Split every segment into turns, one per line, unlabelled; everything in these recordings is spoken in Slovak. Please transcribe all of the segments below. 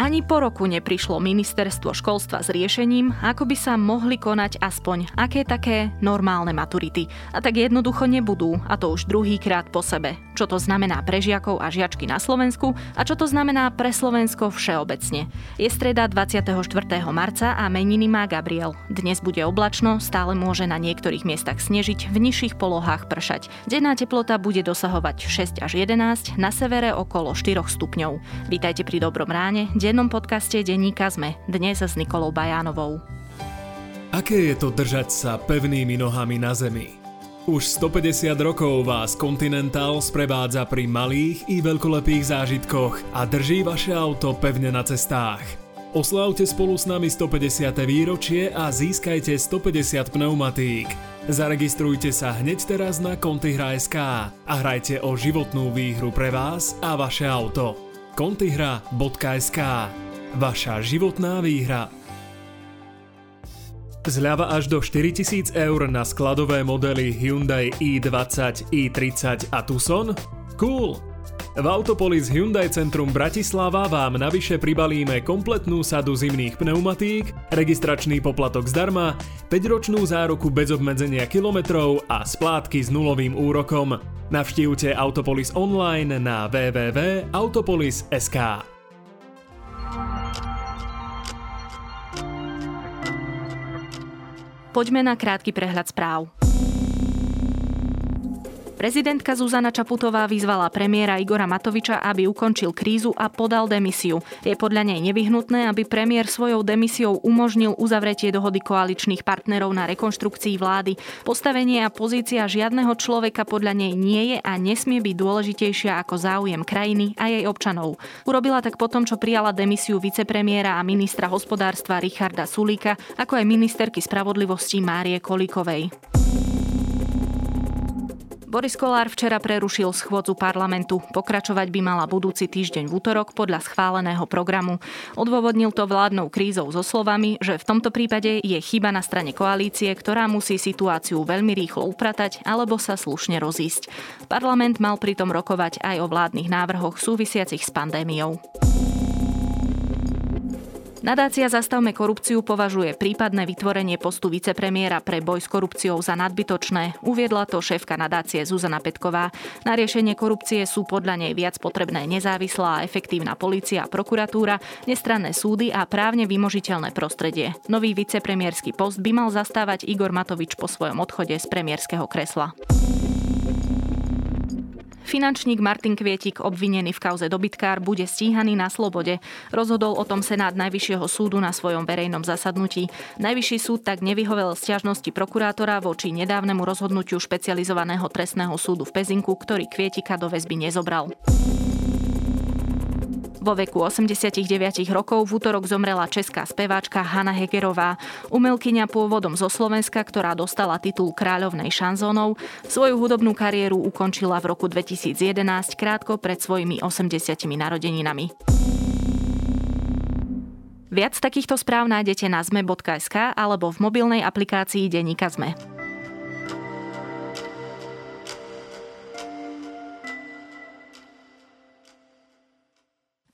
Ani po roku neprišlo ministerstvo školstva s riešením, ako by sa mohli konať aspoň aké také normálne maturity. A tak jednoducho nebudú, a to už druhýkrát po sebe. Čo to znamená pre žiakov a žiačky na Slovensku a čo to znamená pre Slovensko všeobecne. Je streda 24. marca a meniny má Gabriel. Dnes bude oblačno, stále môže na niektorých miestach snežiť, v nižších polohách pršať. Denná teplota bude dosahovať 6 až 11, na severe okolo 4 stupňov. Vítajte pri Dobrom ráne, dennom podcaste Denníka Zme, dnes s Nikolou Bajánovou.
Aké je to držať sa pevnými nohami na zemi? Už 150 rokov vás Continental sprevádza pri malých i veľkolepých zážitkoch a drží vaše auto pevne na cestách. Oslávte spolu s nami 150. výročie a získajte 150 pneumatík. Zaregistrujte sa hneď teraz na Contihra.sk a hrajte o životnú výhru pre vás a vaše auto kontihra.sk Vaša životná výhra. Zľava až do 4000 eur na skladové modely Hyundai i20, i30 a Tucson? Cool! V Autopolis Hyundai Centrum Bratislava vám navyše pribalíme kompletnú sadu zimných pneumatík, registračný poplatok zdarma, 5-ročnú záruku bez obmedzenia kilometrov a splátky s nulovým úrokom. Navštívte Autopolis online na www.autopolis.sk.
Poďme na krátky prehľad správ. Prezidentka Zuzana Čaputová vyzvala premiéra Igora Matoviča, aby ukončil krízu a podal demisiu. Je podľa nej nevyhnutné, aby premiér svojou demisiou umožnil uzavretie dohody koaličných partnerov na rekonštrukcii vlády. Postavenie a pozícia žiadneho človeka podľa nej nie je a nesmie byť dôležitejšia ako záujem krajiny a jej občanov. Urobila tak potom, čo prijala demisiu vicepremiéra a ministra hospodárstva Richarda Sulíka, ako aj ministerky spravodlivosti Márie Kolíkovej. Boris Kolár včera prerušil schôdzu parlamentu. Pokračovať by mala budúci týždeň v útorok podľa schváleného programu. Odôvodnil to vládnou krízou so slovami, že v tomto prípade je chyba na strane koalície, ktorá musí situáciu veľmi rýchlo upratať alebo sa slušne rozísť. Parlament mal pritom rokovať aj o vládnych návrhoch súvisiacich s pandémiou. Nadácia Zastavme korupciu považuje prípadné vytvorenie postu vicepremiéra pre boj s korupciou za nadbytočné. Uviedla to šéfka nadácie Zuzana Petková. Na riešenie korupcie sú podľa nej viac potrebné nezávislá a efektívna policia a prokuratúra, nestranné súdy a právne vymožiteľné prostredie. Nový vicepremiérsky post by mal zastávať Igor Matovič po svojom odchode z premiérskeho kresla. Finančník Martin Kvietik, obvinený v kauze dobytkár, bude stíhaný na slobode. Rozhodol o tom Senát Najvyššieho súdu na svojom verejnom zasadnutí. Najvyšší súd tak nevyhovel stiažnosti prokurátora voči nedávnemu rozhodnutiu špecializovaného trestného súdu v Pezinku, ktorý Kvietika do väzby nezobral. Vo veku 89 rokov v útorok zomrela česká speváčka Hanna Hegerová, umelkyňa pôvodom zo Slovenska, ktorá dostala titul kráľovnej šanzónov. Svoju hudobnú kariéru ukončila v roku 2011 krátko pred svojimi 80 narodeninami. Viac takýchto správ nájdete na zme.sk alebo v mobilnej aplikácii Deníka Zme.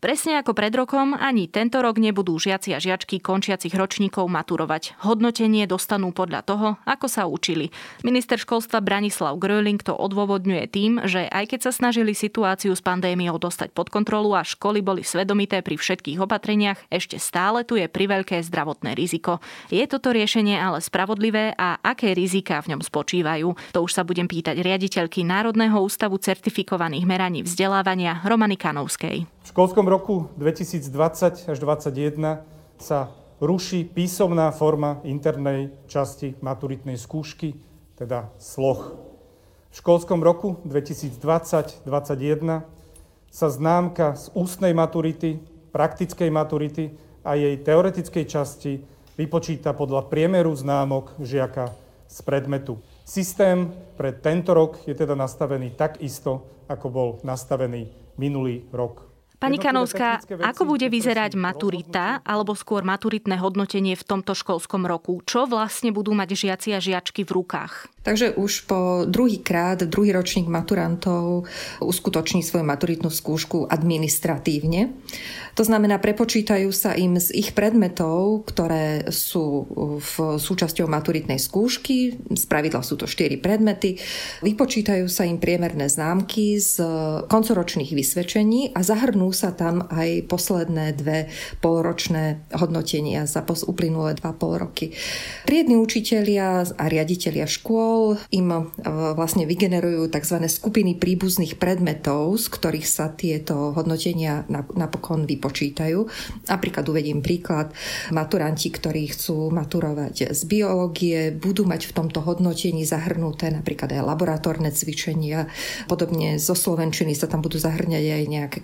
Presne ako pred rokom, ani tento rok nebudú žiaci a žiačky končiacich ročníkov maturovať. Hodnotenie dostanú podľa toho, ako sa učili. Minister školstva Branislav Gröling to odôvodňuje tým, že aj keď sa snažili situáciu s pandémiou dostať pod kontrolu a školy boli svedomité pri všetkých opatreniach, ešte stále tu je priveľké zdravotné riziko. Je toto riešenie ale spravodlivé a aké rizika v ňom spočívajú? To už sa budem pýtať riaditeľky Národného ústavu certifikovaných meraní vzdelávania Romany Kanovskej.
V školskom roku 2020 až 2021 sa ruší písomná forma internej časti maturitnej skúšky, teda sloh. V školskom roku 2020-2021 sa známka z ústnej maturity, praktickej maturity a jej teoretickej časti vypočíta podľa priemeru známok žiaka z predmetu. Systém pre tento rok je teda nastavený tak isto, ako bol nastavený minulý rok.
Pani Kanovská, ako bude vyzerať maturita alebo skôr maturitné hodnotenie v tomto školskom roku? Čo vlastne budú mať žiaci a žiačky v rukách?
Takže už po druhý krát, druhý ročník maturantov uskutoční svoju maturitnú skúšku administratívne. To znamená, prepočítajú sa im z ich predmetov, ktoré sú v súčasťou maturitnej skúšky, z pravidla sú to 4 predmety, vypočítajú sa im priemerné známky z koncoročných vysvedčení a zahrnú sa tam aj posledné dve polročné hodnotenia za uplynulé dva pol roky. Triedni učitelia a riaditeľia škôl im e, vlastne vygenerujú tzv. skupiny príbuzných predmetov, z ktorých sa tieto hodnotenia napokon vypočítajú počítajú. Napríklad uvedím príklad, maturanti, ktorí chcú maturovať z biológie, budú mať v tomto hodnotení zahrnuté napríklad aj laboratórne cvičenia. Podobne zo Slovenčiny sa tam budú zahrňať aj nejaké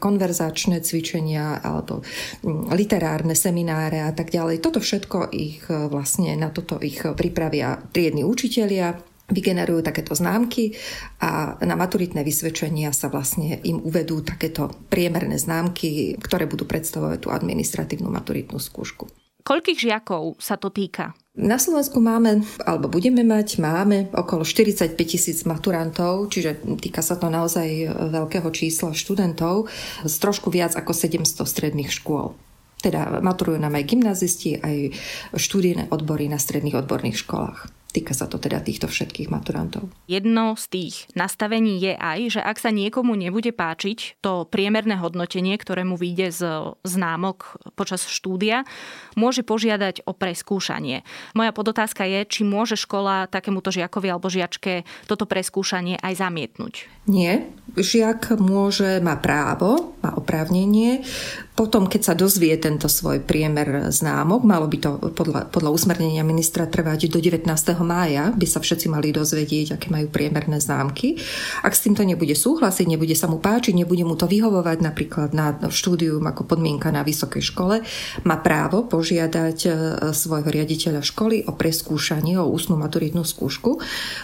konverzačné cvičenia alebo mm, literárne semináre a tak ďalej. Toto všetko ich e, vlastne na toto ich pripravia triedni učitelia vygenerujú takéto známky a na maturitné vysvedčenia sa vlastne im uvedú takéto priemerné známky, ktoré budú predstavovať tú administratívnu maturitnú skúšku.
Koľkých žiakov sa to týka?
Na Slovensku máme, alebo budeme mať, máme okolo 45 tisíc maturantov, čiže týka sa to naozaj veľkého čísla študentov z trošku viac ako 700 stredných škôl. Teda maturujú nám aj gymnazisti, aj študijné odbory na stredných odborných školách. Týka sa to teda týchto všetkých maturantov.
Jedno z tých nastavení je aj, že ak sa niekomu nebude páčiť to priemerné hodnotenie, ktoré mu vyjde z známok počas štúdia, môže požiadať o preskúšanie. Moja podotázka je, či môže škola takémuto žiakovi alebo žiačke toto preskúšanie aj zamietnúť.
Nie. Žiak môže, má právo, má oprávnenie potom, keď sa dozvie tento svoj priemer známok, malo by to podľa, podľa usmernenia ministra trvať do 19. mája, by sa všetci mali dozvedieť, aké majú priemerné známky. Ak s týmto nebude súhlasiť, nebude sa mu páčiť, nebude mu to vyhovovať napríklad na štúdium ako podmienka na vysokej škole, má právo požiadať e, svojho riaditeľa školy o preskúšanie, o ústnu maturitnú skúšku.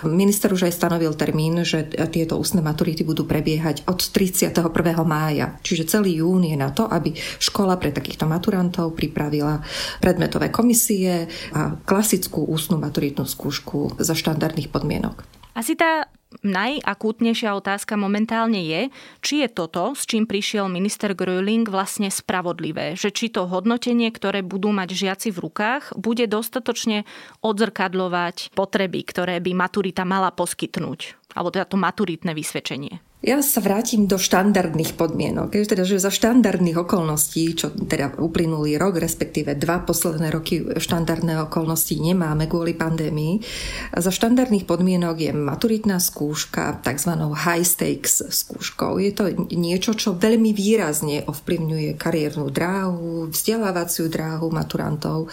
Minister už aj stanovil termín, že tieto ústne maturity budú prebiehať od 31. mája, čiže celý jún je na to, aby škola pre takýchto maturantov pripravila predmetové komisie a klasickú ústnu maturitnú skúšku za štandardných podmienok.
Asi tá najakútnejšia otázka momentálne je, či je toto, s čím prišiel minister Gröling, vlastne spravodlivé. Že či to hodnotenie, ktoré budú mať žiaci v rukách, bude dostatočne odzrkadlovať potreby, ktoré by maturita mala poskytnúť. Alebo teda to maturitné vysvedčenie.
Ja sa vrátim do štandardných podmienok. Teda, že za štandardných okolností, čo teda uplynulý rok, respektíve dva posledné roky štandardné okolnosti nemáme kvôli pandémii, za štandardných podmienok je maturitná skúška tzv. high stakes skúškou. Je to niečo, čo veľmi výrazne ovplyvňuje kariérnu dráhu, vzdelávaciu dráhu maturantov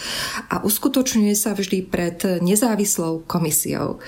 a uskutočňuje sa vždy pred nezávislou komisiou.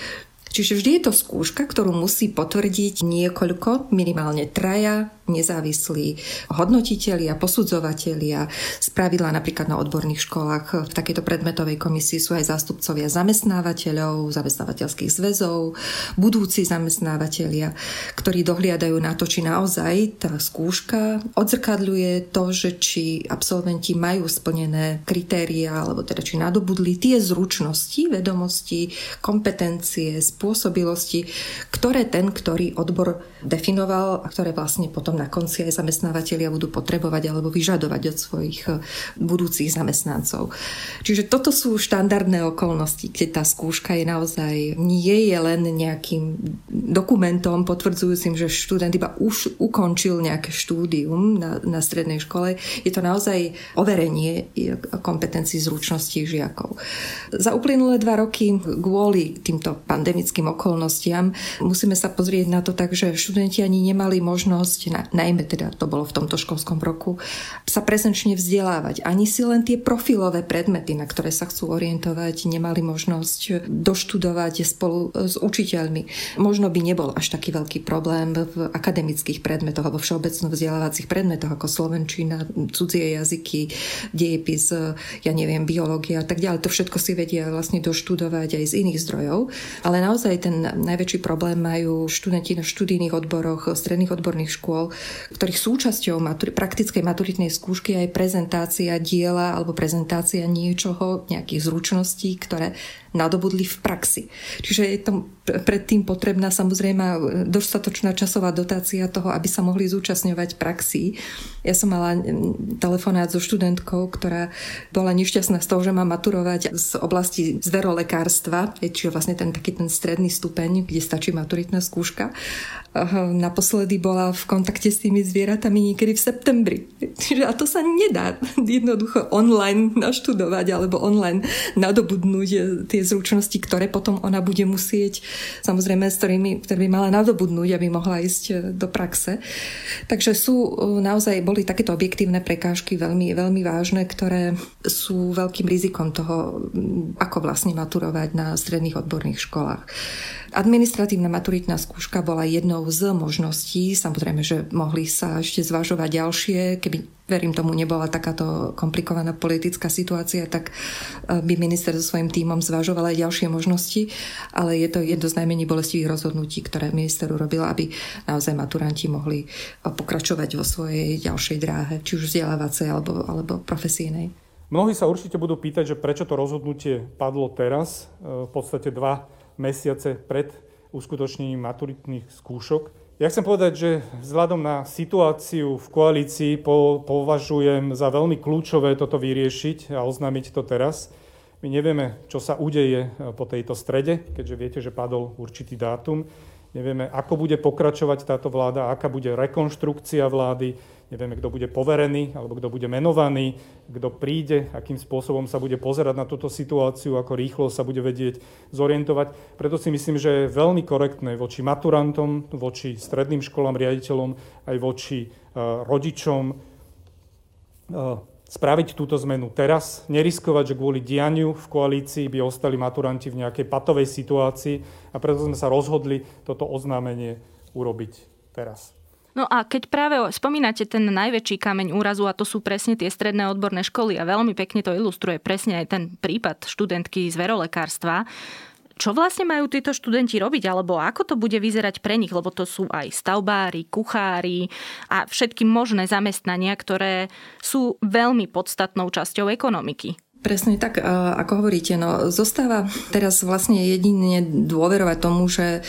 Čiže vždy je to skúška, ktorú musí potvrdiť niekoľko, minimálne traja nezávislí hodnotitelia, posudzovatelia. Z pravidla napríklad na odborných školách v takejto predmetovej komisii sú aj zástupcovia zamestnávateľov, zamestnávateľských zväzov, budúci zamestnávateľia, ktorí dohliadajú na to, či naozaj tá skúška odzrkadľuje to, že či absolventi majú splnené kritéria, alebo teda či nadobudli tie zručnosti, vedomosti, kompetencie, spôsobilosti, ktoré ten, ktorý odbor definoval a ktoré vlastne potom na konci aj zamestnávateľia budú potrebovať alebo vyžadovať od svojich eh, budúcich zamestnancov. Čiže toto sú štandardné okolnosti, keď tá skúška je naozaj nie je len nejakým dokumentom potvrdzujúcim, že študent iba už ukončil nejaké štúdium na, na strednej škole. Je to naozaj overenie kompetencií zručností žiakov. Za uplynulé dva roky kvôli týmto pandemickým okolnostiam musíme sa pozrieť na to tak, že študenti ani nemali možnosť na, najmä teda to bolo v tomto školskom roku, sa prezenčne vzdelávať. Ani si len tie profilové predmety, na ktoré sa chcú orientovať, nemali možnosť doštudovať spolu s učiteľmi. Možno by nebol až taký veľký problém v akademických predmetoch alebo všeobecno vzdelávacích predmetoch ako slovenčina, cudzie jazyky, dejepis, ja neviem, biológia a tak ďalej. To všetko si vedia vlastne doštudovať aj z iných zdrojov. Ale naozaj ten najväčší problém majú študenti na študijných odboroch, stredných odborných škôl, ktorých súčasťou maturi- praktickej maturitnej skúšky je aj prezentácia diela alebo prezentácia niečoho, nejakých zručností, ktoré nadobudli v praxi. Čiže je to predtým potrebná samozrejme dostatočná časová dotácia toho, aby sa mohli zúčastňovať praxi. Ja som mala telefonát so študentkou, ktorá bola nešťastná z toho, že má maturovať z oblasti zverolekárstva, čiže vlastne ten taký ten stredný stupeň, kde stačí maturitná skúška. Naposledy bola v kontakte s tými zvieratami niekedy v septembri. A to sa nedá jednoducho online naštudovať alebo online nadobudnúť tie zručnosti, ktoré potom ona bude musieť, samozrejme, s ktorými, ktoré by mala nadobudnúť, aby mohla ísť e, do praxe. Takže sú naozaj, boli takéto objektívne prekážky veľmi, veľmi vážne, ktoré sú veľkým rizikom toho, ako vlastne maturovať na stredných odborných školách. Administratívna maturitná skúška bola jednou z možností. Samozrejme, že mohli sa ešte zvažovať ďalšie. Keby, verím tomu, nebola takáto komplikovaná politická situácia, tak e, by minister so svojím tímom zvažoval aj ďalšie možnosti. Ale je to jedno z najmenej bolestivých rozhodnutí, ktoré minister urobil, aby naozaj maturanti mohli e, pokračovať vo svojej ďalšej dráhe, či už vzdelávacej alebo, alebo profesijnej.
Mnohí sa určite budú pýtať, že prečo to rozhodnutie padlo teraz, e, v podstate dva mesiace pred uskutočnením maturitných skúšok. Ja chcem povedať, že vzhľadom na situáciu v koalícii po, považujem za veľmi kľúčové toto vyriešiť a oznámiť to teraz. My nevieme, čo sa udeje po tejto strede, keďže viete, že padol určitý dátum. Nevieme, ako bude pokračovať táto vláda, aká bude rekonštrukcia vlády, nevieme, kto bude poverený alebo kto bude menovaný, kto príde, akým spôsobom sa bude pozerať na túto situáciu, ako rýchlo sa bude vedieť zorientovať. Preto si myslím, že je veľmi korektné voči maturantom, voči stredným školám, riaditeľom, aj voči uh, rodičom uh, spraviť túto zmenu teraz, neriskovať, že kvôli dianiu v koalícii by ostali maturanti v nejakej patovej situácii a preto sme sa rozhodli toto oznámenie urobiť teraz.
No a keď práve spomínate ten najväčší kameň úrazu, a to sú presne tie stredné odborné školy, a veľmi pekne to ilustruje presne aj ten prípad študentky z verolekárstva, čo vlastne majú títo študenti robiť, alebo ako to bude vyzerať pre nich, lebo to sú aj stavbári, kuchári a všetky možné zamestnania, ktoré sú veľmi podstatnou časťou ekonomiky.
Presne tak, ako hovoríte, no zostáva teraz vlastne jedine dôverovať tomu, že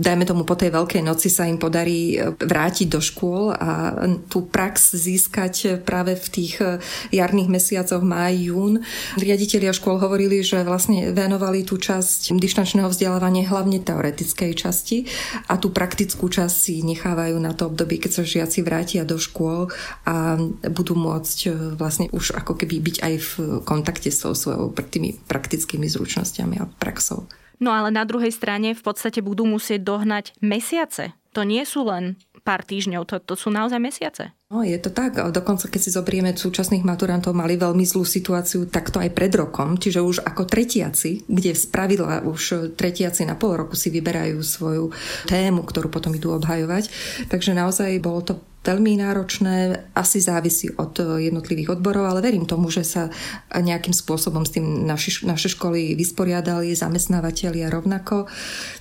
dajme tomu po tej veľkej noci sa im podarí e, vrátiť do škôl a tú prax získať práve v tých e, jarných mesiacoch máj, jún. Riaditeľia škôl hovorili, že vlastne venovali tú časť dištančného vzdelávania hlavne teoretickej časti a tú praktickú časť si nechávajú na to obdobie, keď sa žiaci vrátia do škôl a budú môcť e, vlastne už ako keby byť aj v kontakte so svojou tými praktickými zručnosťami a praxou.
No ale na druhej strane v podstate budú musieť dohnať mesiace. To nie sú len pár týždňov, to, to sú naozaj mesiace.
No, je to tak. Dokonca, keď si zobrieme súčasných maturantov, mali veľmi zlú situáciu takto aj pred rokom, čiže už ako tretiaci, kde spravidla už tretiaci na pol roku si vyberajú svoju tému, ktorú potom idú obhajovať. Takže naozaj bolo to veľmi náročné, asi závisí od jednotlivých odborov, ale verím tomu, že sa nejakým spôsobom s tým naši, naše školy vysporiadali, zamestnávateľia rovnako.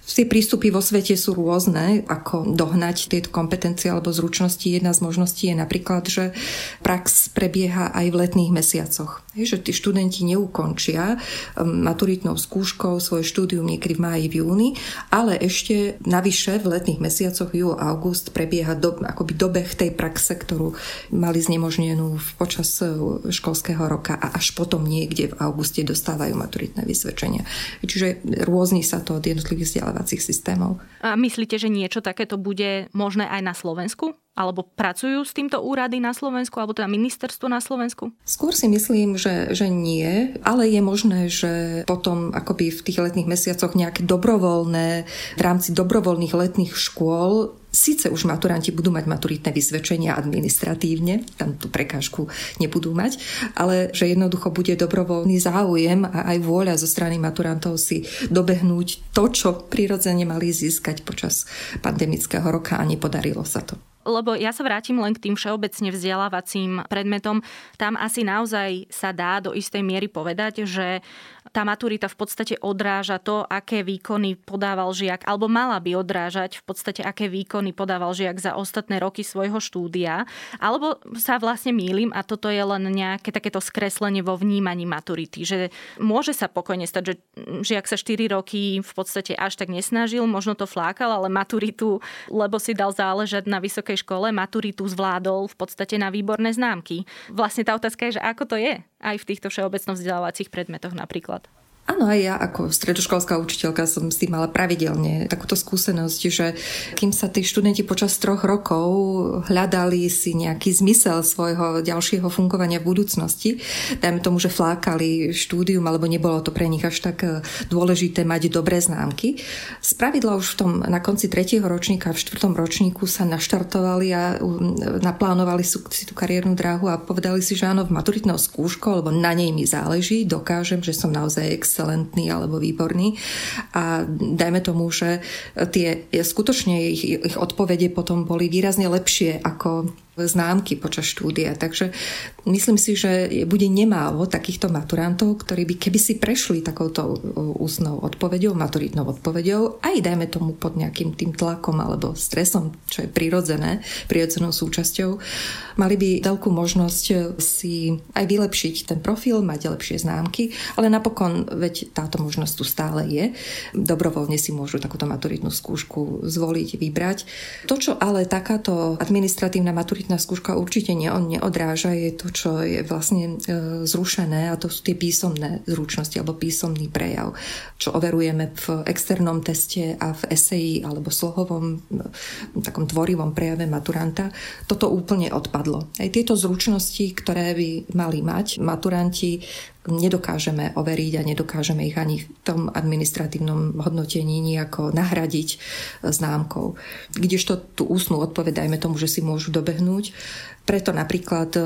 Tie prístupy vo svete sú rôzne, ako dohnať tieto kompetencie alebo zručnosti. Jedna z možností je napríklad, že prax prebieha aj v letných mesiacoch. Je, že tí študenti neukončia um, maturitnou skúškou svoje štúdium niekedy v máji, v júni, ale ešte navyše v letných mesiacoch júl, august prebieha do, akoby dobeh tej praxe, ktorú mali znemožnenú počas e, školského roka a až potom niekde v auguste dostávajú maturitné vysvedčenia. Čiže rôzni sa to od jednotlivých vzdelávacích systémov.
A myslíte, že niečo takéto bude možné aj na Slovensku? alebo pracujú s týmto úrady na Slovensku, alebo teda ministerstvo na Slovensku?
Skôr si myslím, že, že nie, ale je možné, že potom akoby v tých letných mesiacoch nejaké dobrovoľné, v rámci dobrovoľných letných škôl Síce už maturanti budú mať maturitné vysvedčenia administratívne, tam tú prekážku nebudú mať, ale že jednoducho bude dobrovoľný záujem a aj vôľa zo strany maturantov si dobehnúť to, čo prirodzene mali získať počas pandemického roka a nepodarilo sa to
lebo ja sa vrátim len k tým všeobecne vzdelávacím predmetom. Tam asi naozaj sa dá do istej miery povedať, že tá maturita v podstate odráža to, aké výkony podával žiak, alebo mala by odrážať v podstate, aké výkony podával žiak za ostatné roky svojho štúdia, alebo sa vlastne mýlim a toto je len nejaké takéto skreslenie vo vnímaní maturity, že môže sa pokojne stať, že žiak sa 4 roky v podstate až tak nesnažil, možno to flákal, ale maturitu, lebo si dal záležať na vysokej škole, maturitu zvládol v podstate na výborné známky. Vlastne tá otázka je, že ako to je aj v týchto všeobecno vzdelávacích predmetoch napríklad.
Áno, aj ja ako stredoškolská učiteľka som s tým mala pravidelne takúto skúsenosť, že kým sa tí študenti počas troch rokov hľadali si nejaký zmysel svojho ďalšieho fungovania v budúcnosti, dajme tomu, že flákali štúdium, alebo nebolo to pre nich až tak e, dôležité mať dobré známky. Spravidla už v tom, na konci tretieho ročníka, v štvrtom ročníku sa naštartovali a naplánovali si tú kariérnu dráhu a povedali si, že áno, v maturitnou skúšku, lebo na nej mi záleží, dokážem, že som naozaj ex excelentný alebo výborný. A dajme tomu, že tie skutočne ich, ich odpovede potom boli výrazne lepšie ako známky počas štúdia. Takže myslím si, že bude nemálo takýchto maturantov, ktorí by keby si prešli takouto ústnou odpovedou, maturitnou odpovedou, aj dajme tomu pod nejakým tým tlakom alebo stresom, čo je prirodzené, prirodzenou súčasťou, mali by veľkú možnosť si aj vylepšiť ten profil, mať lepšie známky, ale napokon, veď táto možnosť tu stále je. Dobrovoľne si môžu takúto maturitnú skúšku zvoliť, vybrať. To, čo ale takáto administratívna maturitná maturitná skúška určite ne, neodráža, je to, čo je vlastne e, zrušené a to sú tie písomné zručnosti alebo písomný prejav, čo overujeme v externom teste a v eseji alebo slohovom e, takom tvorivom prejave maturanta. Toto úplne odpadlo. Aj tieto zručnosti, ktoré by mali mať maturanti, nedokážeme overiť a nedokážeme ich ani v tom administratívnom hodnotení nejako nahradiť známkou. Kdežto tú ústnu odpovedajme tomu, že si môžu dobehnúť, preto napríklad e,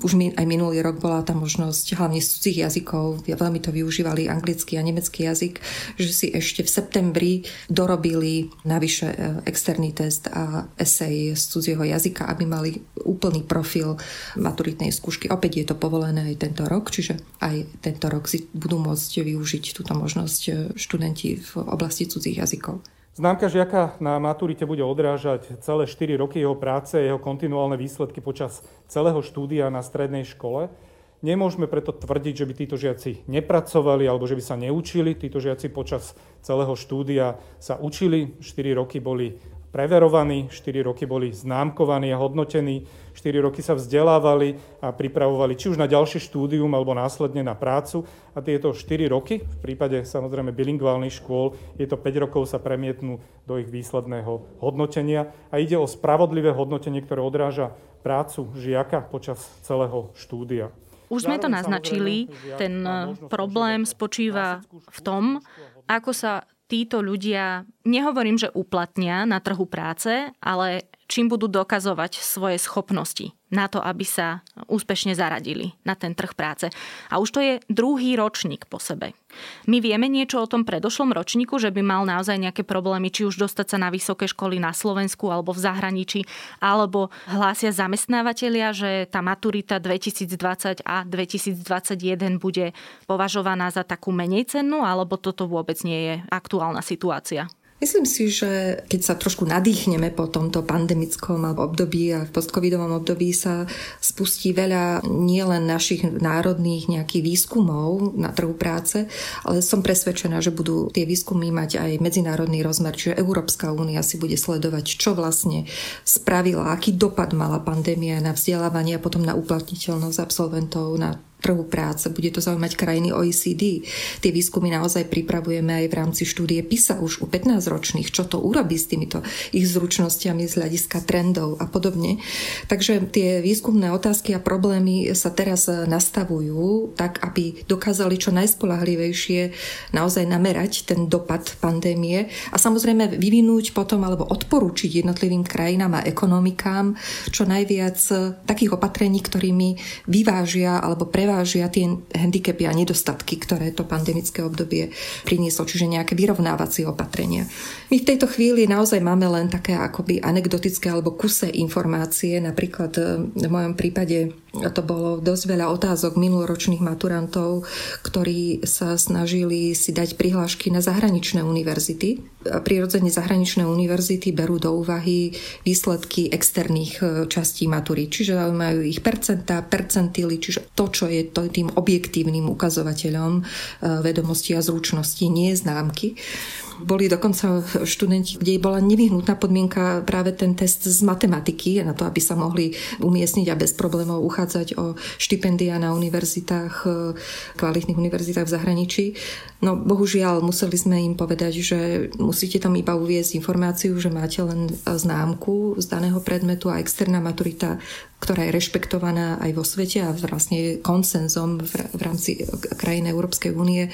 už aj minulý rok bola tá možnosť hlavne z cudzích jazykov, veľmi to využívali anglický a nemecký jazyk, že si ešte v septembri dorobili navyše e, externý test a esej z cudzieho jazyka, aby mali úplný profil maturitnej skúšky. Opäť je to povolené aj tento rok, čiže aj tento rok si budú môcť využiť túto možnosť e, študenti v oblasti cudzích jazykov.
Známka žiaka na maturite bude odrážať celé 4 roky jeho práce, jeho kontinuálne výsledky počas celého štúdia na strednej škole. Nemôžeme preto tvrdiť, že by títo žiaci nepracovali alebo že by sa neučili. Títo žiaci počas celého štúdia sa učili, 4 roky boli preverovaní, 4 roky boli známkovaní a hodnotení, 4 roky sa vzdelávali a pripravovali či už na ďalšie štúdium alebo následne na prácu. A tieto 4 roky, v prípade samozrejme bilingválnych škôl, je to 5 rokov sa premietnú do ich výsledného hodnotenia. A ide o spravodlivé hodnotenie, ktoré odráža prácu žiaka počas celého štúdia.
Už sme to naznačili, ten problém spočíva v tom, ako sa títo ľudia, nehovorím, že uplatnia na trhu práce, ale čím budú dokazovať svoje schopnosti na to, aby sa úspešne zaradili na ten trh práce. A už to je druhý ročník po sebe. My vieme niečo o tom predošlom ročníku, že by mal naozaj nejaké problémy, či už dostať sa na vysoké školy na Slovensku alebo v zahraničí, alebo hlásia zamestnávateľia, že tá maturita 2020 a 2021 bude považovaná za takú menej cennú, alebo toto vôbec nie je aktuálna situácia.
Myslím si, že keď sa trošku nadýchneme po tomto pandemickom období a v postcovidovom období sa spustí veľa nielen našich národných nejakých výskumov na trhu práce, ale som presvedčená, že budú tie výskumy mať aj medzinárodný rozmer, čiže Európska únia si bude sledovať, čo vlastne spravila, aký dopad mala pandémia na vzdelávanie a potom na uplatniteľnosť absolventov na trhu práce. Bude to zaujímať krajiny OECD. Tie výskumy naozaj pripravujeme aj v rámci štúdie PISA už u 15-ročných, čo to urobí s týmito ich zručnosťami z hľadiska trendov a podobne. Takže tie výskumné otázky a problémy sa teraz nastavujú tak, aby dokázali čo najspolahlivejšie naozaj namerať ten dopad pandémie a samozrejme vyvinúť potom alebo odporučiť jednotlivým krajinám a ekonomikám čo najviac takých opatrení, ktorými vyvážia alebo prevážia vyvážia tie handicapy a nedostatky, ktoré to pandemické obdobie prinieslo, čiže nejaké vyrovnávacie opatrenia. My v tejto chvíli naozaj máme len také akoby anekdotické alebo kuse informácie. Napríklad e, v mojom prípade to bolo dosť veľa otázok minuloročných maturantov, ktorí sa snažili si dať prihlášky na zahraničné univerzity. Prirodzene zahraničné univerzity berú do úvahy výsledky externých e, častí matúry, čiže majú ich percentá, percentily, čiže to, čo je to tým objektívnym ukazovateľom e, vedomosti a zručnosti, nie známky. Boli dokonca študenti, kde bola nevyhnutná podmienka práve ten test z matematiky na to, aby sa mohli umiestniť a bez problémov uchádzať o štipendia na univerzitách, kvalitných univerzitách v zahraničí. No bohužiaľ museli sme im povedať, že musíte tam iba uviezť informáciu, že máte len známku z daného predmetu a externá maturita ktorá je rešpektovaná aj vo svete a vlastne konsenzom v rámci krajín Európskej únie,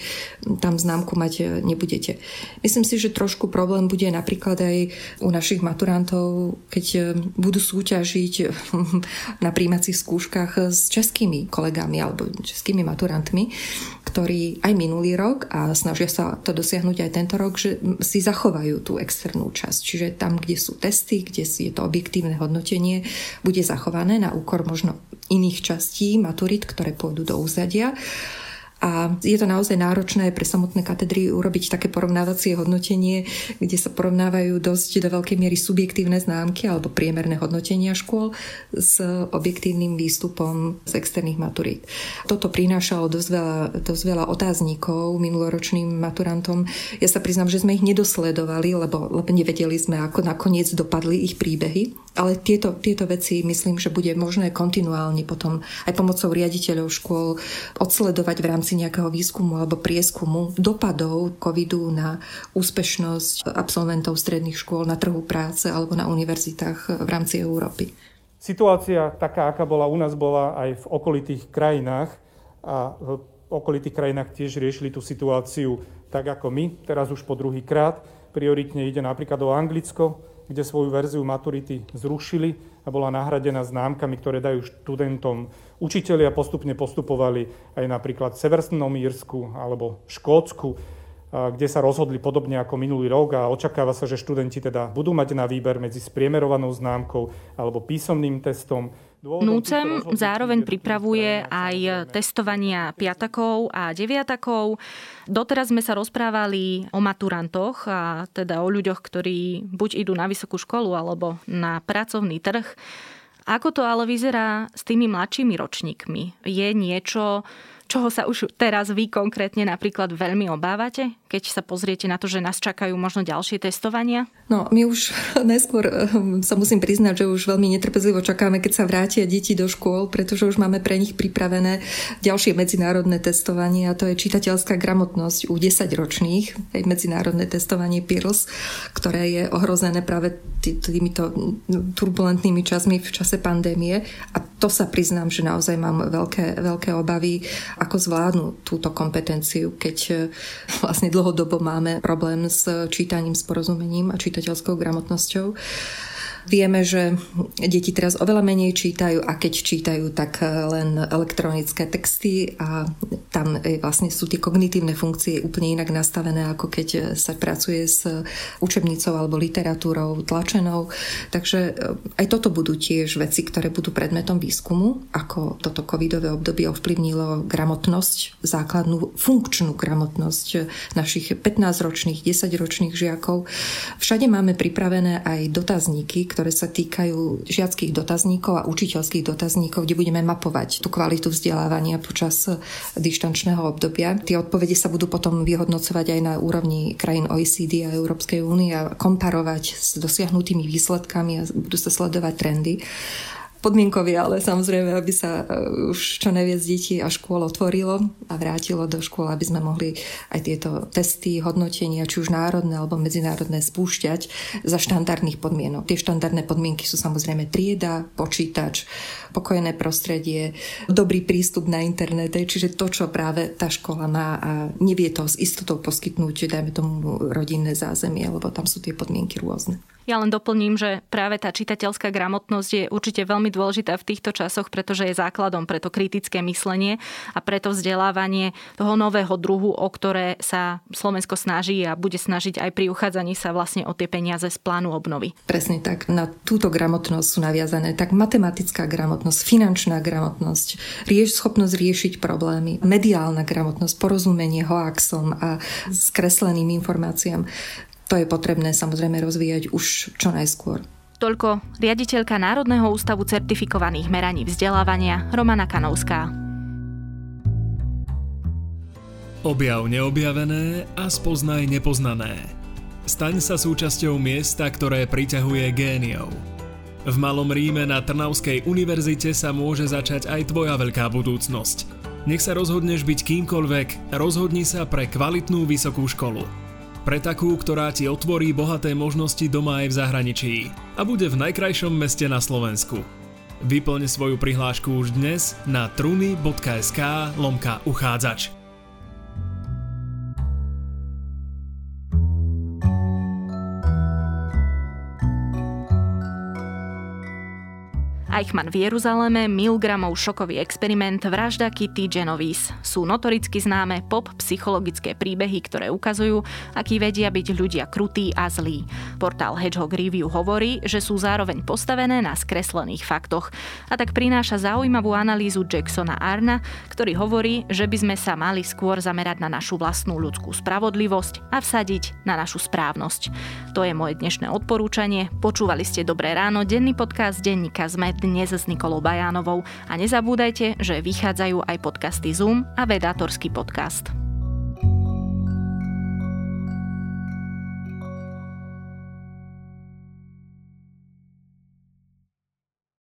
tam známku mať nebudete. Myslím si, že trošku problém bude napríklad aj u našich maturantov, keď budú súťažiť na príjmacích skúškach s českými kolegami alebo českými maturantmi, ktorí aj minulý rok a snažia sa to dosiahnuť aj tento rok, že si zachovajú tú externú časť. Čiže tam, kde sú testy, kde je to objektívne hodnotenie, bude zachované na úkor možno iných častí maturit, ktoré pôjdu do úzadia. A je to naozaj náročné pre samotné katedry urobiť také porovnávacie hodnotenie, kde sa porovnávajú dosť do veľkej miery subjektívne známky alebo priemerné hodnotenia škôl s objektívnym výstupom z externých maturít. Toto prinášalo dosť veľa, dosť veľa otáznikov minuloročným maturantom. Ja sa priznám, že sme ich nedosledovali, lebo, lebo nevedeli sme, ako nakoniec dopadli ich príbehy. Ale tieto, tieto veci myslím, že bude možné kontinuálne potom aj pomocou riaditeľov škôl odsledovať v rámci nejakého výskumu alebo prieskumu dopadov covidu na úspešnosť absolventov stredných škôl na trhu práce alebo na univerzitách v rámci Európy.
Situácia taká, aká bola u nás, bola aj v okolitých krajinách a v okolitých krajinách tiež riešili tú situáciu tak ako my, teraz už po druhý krát. Prioritne ide napríklad o Anglicko, kde svoju verziu maturity zrušili a bola nahradená známkami, ktoré dajú študentom učitelia. Postupne postupovali aj napríklad v Severnom Írsku alebo Škótsku, kde sa rozhodli podobne ako minulý rok a očakáva sa, že študenti teda budú mať na výber medzi spriemerovanou známkou alebo písomným testom.
NUCEM zároveň pripravuje aj testovania piatakov a deviatakov. Doteraz sme sa rozprávali o maturantoch, a teda o ľuďoch, ktorí buď idú na vysokú školu alebo na pracovný trh. Ako to ale vyzerá s tými mladšími ročníkmi? Je niečo, čoho sa už teraz vy konkrétne napríklad veľmi obávate, keď sa pozriete na to, že nás čakajú možno ďalšie testovania?
No, my už najskôr ehm, sa musím priznať, že už veľmi netrpezlivo čakáme, keď sa vrátia deti do škôl, pretože už máme pre nich pripravené ďalšie medzinárodné testovanie a to je čitateľská gramotnosť u 10-ročných, aj medzinárodné testovanie PIRLS, ktoré je ohrozené práve týmito turbulentnými časmi v čase pandémie a to sa priznám, že naozaj mám veľké, veľké obavy ako zvládnu túto kompetenciu, keď e, vlastne dlhodobo máme problém s čítaním, s porozumením a čitateľskou gramotnosťou. Vieme, že deti teraz oveľa menej čítajú a keď čítajú, tak len elektronické texty a tam vlastne sú tie kognitívne funkcie úplne inak nastavené, ako keď sa pracuje s učebnicou alebo literatúrou tlačenou. Takže eh, aj toto budú tiež veci, ktoré budú predmetom výskumu, ako toto covidové obdobie ovplyvnilo gramotnosť, základnú funkčnú gramotnosť našich 15-ročných, 10-ročných žiakov. Všade máme pripravené aj dotazníky, ktoré sa týkajú žiackých dotazníkov a učiteľských dotazníkov, kde budeme mapovať tú kvalitu vzdelávania počas dištančného obdobia. Tie odpovede sa budú potom vyhodnocovať aj na úrovni krajín OECD a Európskej únie a komparovať s dosiahnutými výsledkami a budú sa sledovať trendy podmienkový, ale samozrejme, aby sa e, už čo najviac detí a škôl otvorilo a vrátilo do škôl, aby sme mohli aj tieto testy, hodnotenia, či už národné alebo medzinárodné spúšťať za štandardných podmienok. Tie štandardné podmienky sú samozrejme trieda, počítač, pokojné prostredie, dobrý prístup na internet, čiže to, čo práve tá škola má a nevie to s istotou poskytnúť, dajme tomu rodinné zázemie, lebo tam sú tie podmienky rôzne.
Ja len doplním, že práve tá čitateľská gramotnosť je určite veľmi dôležitá v týchto časoch, pretože je základom pre to kritické myslenie a preto vzdelávanie toho nového druhu, o ktoré sa Slovensko snaží a bude snažiť aj pri uchádzaní sa vlastne o tie peniaze z plánu obnovy.
Presne tak. Na túto gramotnosť sú naviazané tak matematická gramotnosť, finančná gramotnosť, rieš, schopnosť riešiť problémy, mediálna gramotnosť, porozumenie hoaxom a skresleným informáciám to je potrebné samozrejme rozvíjať už čo najskôr.
Toľko riaditeľka Národného ústavu certifikovaných meraní vzdelávania Romana Kanovská.
Objav neobjavené a spoznaj nepoznané. Staň sa súčasťou miesta, ktoré priťahuje géniov. V Malom Ríme na Trnavskej univerzite sa môže začať aj tvoja veľká budúcnosť. Nech sa rozhodneš byť kýmkoľvek, rozhodni sa pre kvalitnú vysokú školu. Pre takú, ktorá ti otvorí bohaté možnosti doma aj v zahraničí a bude v najkrajšom meste na Slovensku. Vyplň svoju prihlášku už dnes na truny.sk lomka uchádzač.
Eichmann v Jeruzaleme, Milgramov šokový experiment, vražda Kitty Genovese. Sú notoricky známe pop psychologické príbehy, ktoré ukazujú, akí vedia byť ľudia krutí a zlí. Portál Hedgehog Review hovorí, že sú zároveň postavené na skreslených faktoch. A tak prináša zaujímavú analýzu Jacksona Arna, ktorý hovorí, že by sme sa mali skôr zamerať na našu vlastnú ľudskú spravodlivosť a vsadiť na našu správnosť. To je moje dnešné odporúčanie. Počúvali ste Dobré ráno, denný podcast denníka ZME dnes s Nikolou Bajánovou a nezabúdajte, že vychádzajú aj podcasty Zoom a Vedátorský podcast.